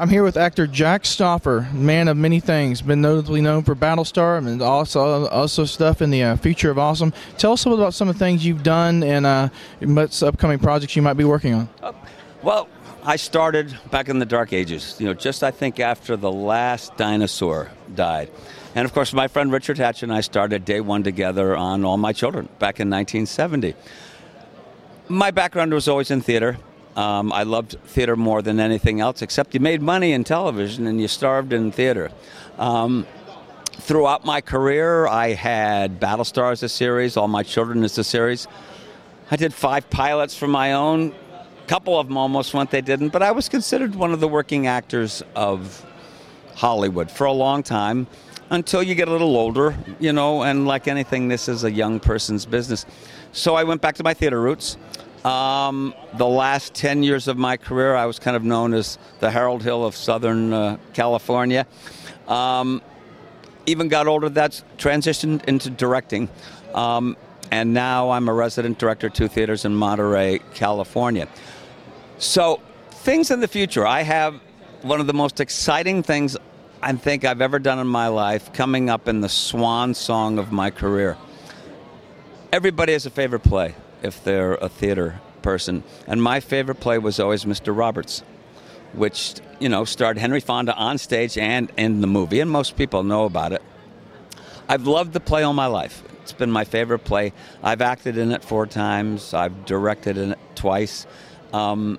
I'm here with actor Jack Stauffer, man of many things, been notably known for Battlestar and also also stuff in the uh, future of Awesome. Tell us a little about some of the things you've done and uh, what upcoming projects you might be working on. Uh, well, I started back in the dark ages, you know, just I think after the last dinosaur died. And of course, my friend Richard Hatch and I started day one together on All My Children back in 1970. My background was always in theater. Um, I loved theater more than anything else, except you made money in television and you starved in theater. Um, throughout my career, I had Battlestar as a series, All My Children as a series. I did five pilots for my own. A couple of them almost went, they didn't, but I was considered one of the working actors of Hollywood for a long time until you get a little older, you know, and like anything, this is a young person's business. So I went back to my theater roots. Um, the last 10 years of my career, I was kind of known as the Harold Hill of Southern uh, California. Um, even got older, that's transitioned into directing. Um, and now I'm a resident director at two theaters in Monterey, California. So, things in the future. I have one of the most exciting things I think I've ever done in my life coming up in the swan song of my career. Everybody has a favorite play if they're a theater person. And my favorite play was always Mr. Roberts, which, you know, starred Henry Fonda on stage and in the movie, and most people know about it. I've loved the play all my life. It's been my favorite play. I've acted in it four times, I've directed in it twice. Um,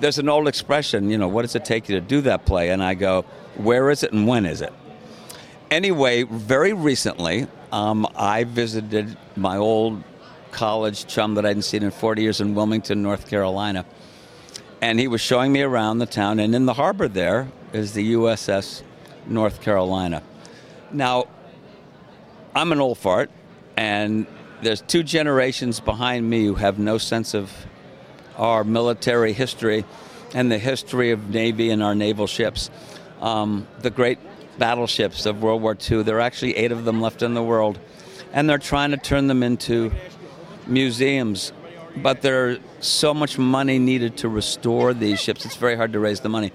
there's an old expression, you know, what does it take you to do that play? And I go, where is it and when is it? Anyway, very recently, um, I visited my old college chum that I hadn't seen in 40 years in Wilmington, North Carolina. And he was showing me around the town, and in the harbor there is the USS North Carolina. Now, I'm an old fart, and there's two generations behind me who have no sense of our military history and the history of Navy and our naval ships. Um, the great battleships of World War II, there are actually eight of them left in the world, and they're trying to turn them into museums, but there's so much money needed to restore these ships. It's very hard to raise the money.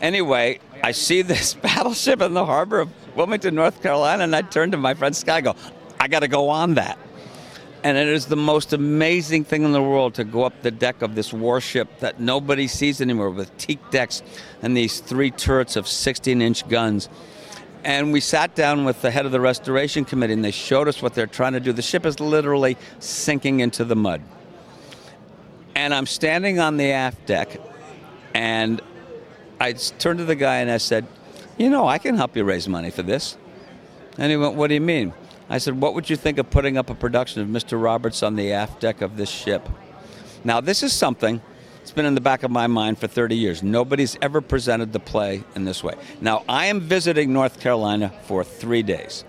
Anyway, I see this battleship in the harbor of Wilmington, North Carolina, and I turn to my friend Sky. go, I got to go on that. And it is the most amazing thing in the world to go up the deck of this warship that nobody sees anymore with teak decks and these three turrets of 16 inch guns and we sat down with the head of the restoration committee and they showed us what they're trying to do. The ship is literally sinking into the mud. And I'm standing on the aft deck and I turned to the guy and I said, You know, I can help you raise money for this. And he went, What do you mean? I said, What would you think of putting up a production of Mr. Roberts on the aft deck of this ship? Now, this is something it's been in the back of my mind for 30 years. Nobody's ever presented the play in this way. Now, I am visiting North Carolina for three days.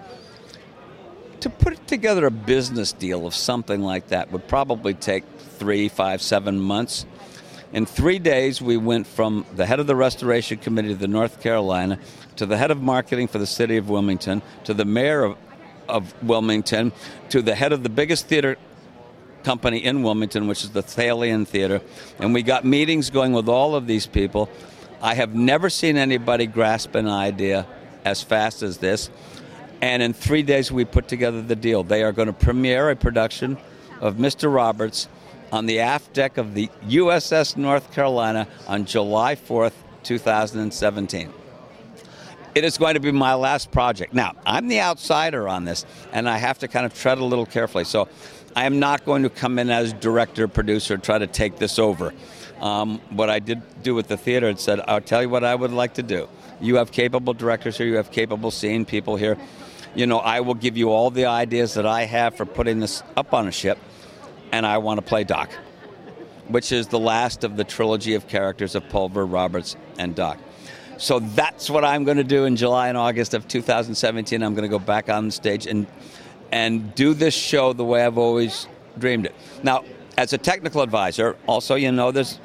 To put together a business deal of something like that would probably take three, five, seven months. In three days, we went from the head of the Restoration Committee of the North Carolina to the head of marketing for the city of Wilmington to the mayor of, of Wilmington to the head of the biggest theater company in Wilmington, which is the Thalian Theater, and we got meetings going with all of these people. I have never seen anybody grasp an idea as fast as this. And in three days, we put together the deal. They are going to premiere a production of Mr. Roberts on the aft deck of the USS North Carolina on July 4th, 2017. It is going to be my last project. Now, I'm the outsider on this, and I have to kind of tread a little carefully. So I am not going to come in as director, producer, try to take this over. Um, what I did do with the theater, it said, I'll tell you what I would like to do. You have capable directors here, you have capable scene people here. You know, I will give you all the ideas that I have for putting this up on a ship, and I want to play Doc, which is the last of the trilogy of characters of Pulver, Roberts, and Doc. So that's what I'm going to do in July and August of 2017. I'm going to go back on stage and and do this show the way I've always dreamed it. Now, as a technical advisor, also, you know, there's,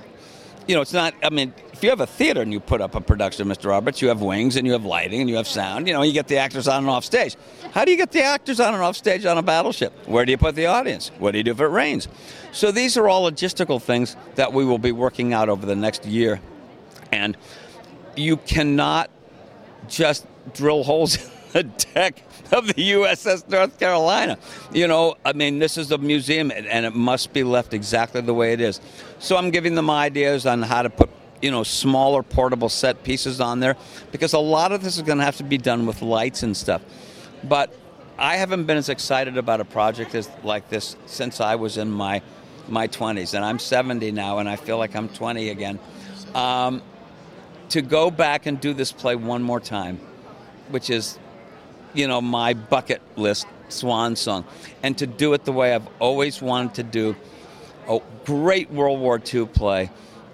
you know, it's not, I mean, if you have a theater and you put up a production Mr. Roberts, you have wings and you have lighting and you have sound, you know, you get the actors on and off stage. How do you get the actors on and off stage on a battleship? Where do you put the audience? What do you do if it rains? So these are all logistical things that we will be working out over the next year. And you cannot just drill holes the deck of the USS North Carolina. You know, I mean, this is a museum and it must be left exactly the way it is. So I'm giving them ideas on how to put you know smaller portable set pieces on there because a lot of this is going to have to be done with lights and stuff but i haven't been as excited about a project as, like this since i was in my my 20s and i'm 70 now and i feel like i'm 20 again um, to go back and do this play one more time which is you know my bucket list swan song and to do it the way i've always wanted to do a great world war ii play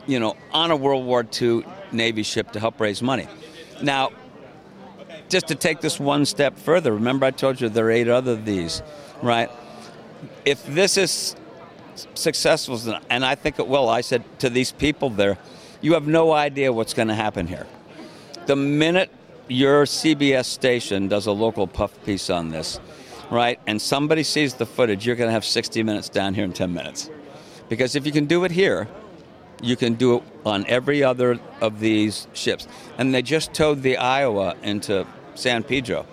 you know, on a World War II Navy ship to help raise money. Now, just to take this one step further, remember I told you there are eight other of these, right? If this is successful, and I think it will, I said to these people there, you have no idea what's going to happen here. The minute your CBS station does a local puff piece on this, right, and somebody sees the footage, you're going to have 60 minutes down here in 10 minutes. Because if you can do it here, you can do it on every other of these ships. And they just towed the Iowa into San Pedro,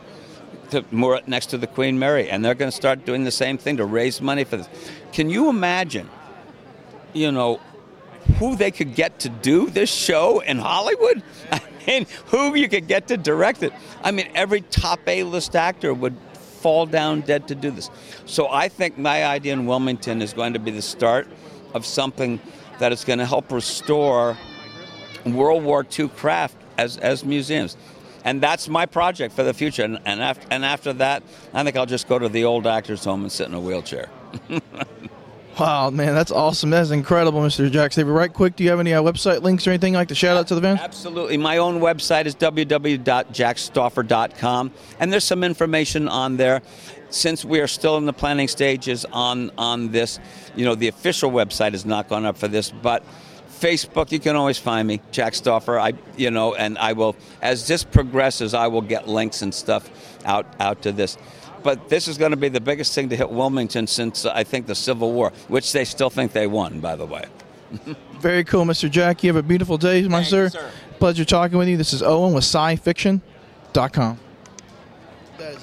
to, more next to the Queen Mary, and they're going to start doing the same thing to raise money for this. Can you imagine, you know, who they could get to do this show in Hollywood? I mean, who you could get to direct it. I mean, every top A-list actor would fall down dead to do this. So I think my idea in Wilmington is going to be the start of something that is going to help restore World War II craft as, as museums. And that's my project for the future. And, and, after, and after that, I think I'll just go to the old actor's home and sit in a wheelchair. Wow, man, that's awesome. That's incredible, Mr. Jack Stauffer. Right quick, do you have any uh, website links or anything like to shout out to the fans? Absolutely. My own website is www.jackstauffer.com, and there's some information on there. Since we are still in the planning stages on, on this, you know, the official website has not gone up for this, but Facebook, you can always find me, Jack Stauffer. I, you know, and I will, as this progresses, I will get links and stuff out out to this. But this is going to be the biggest thing to hit Wilmington since uh, I think the Civil War, which they still think they won, by the way. Very cool, Mr. Jack. You have a beautiful day, my sir. sir. Pleasure talking with you. This is Owen with SciFiction.com.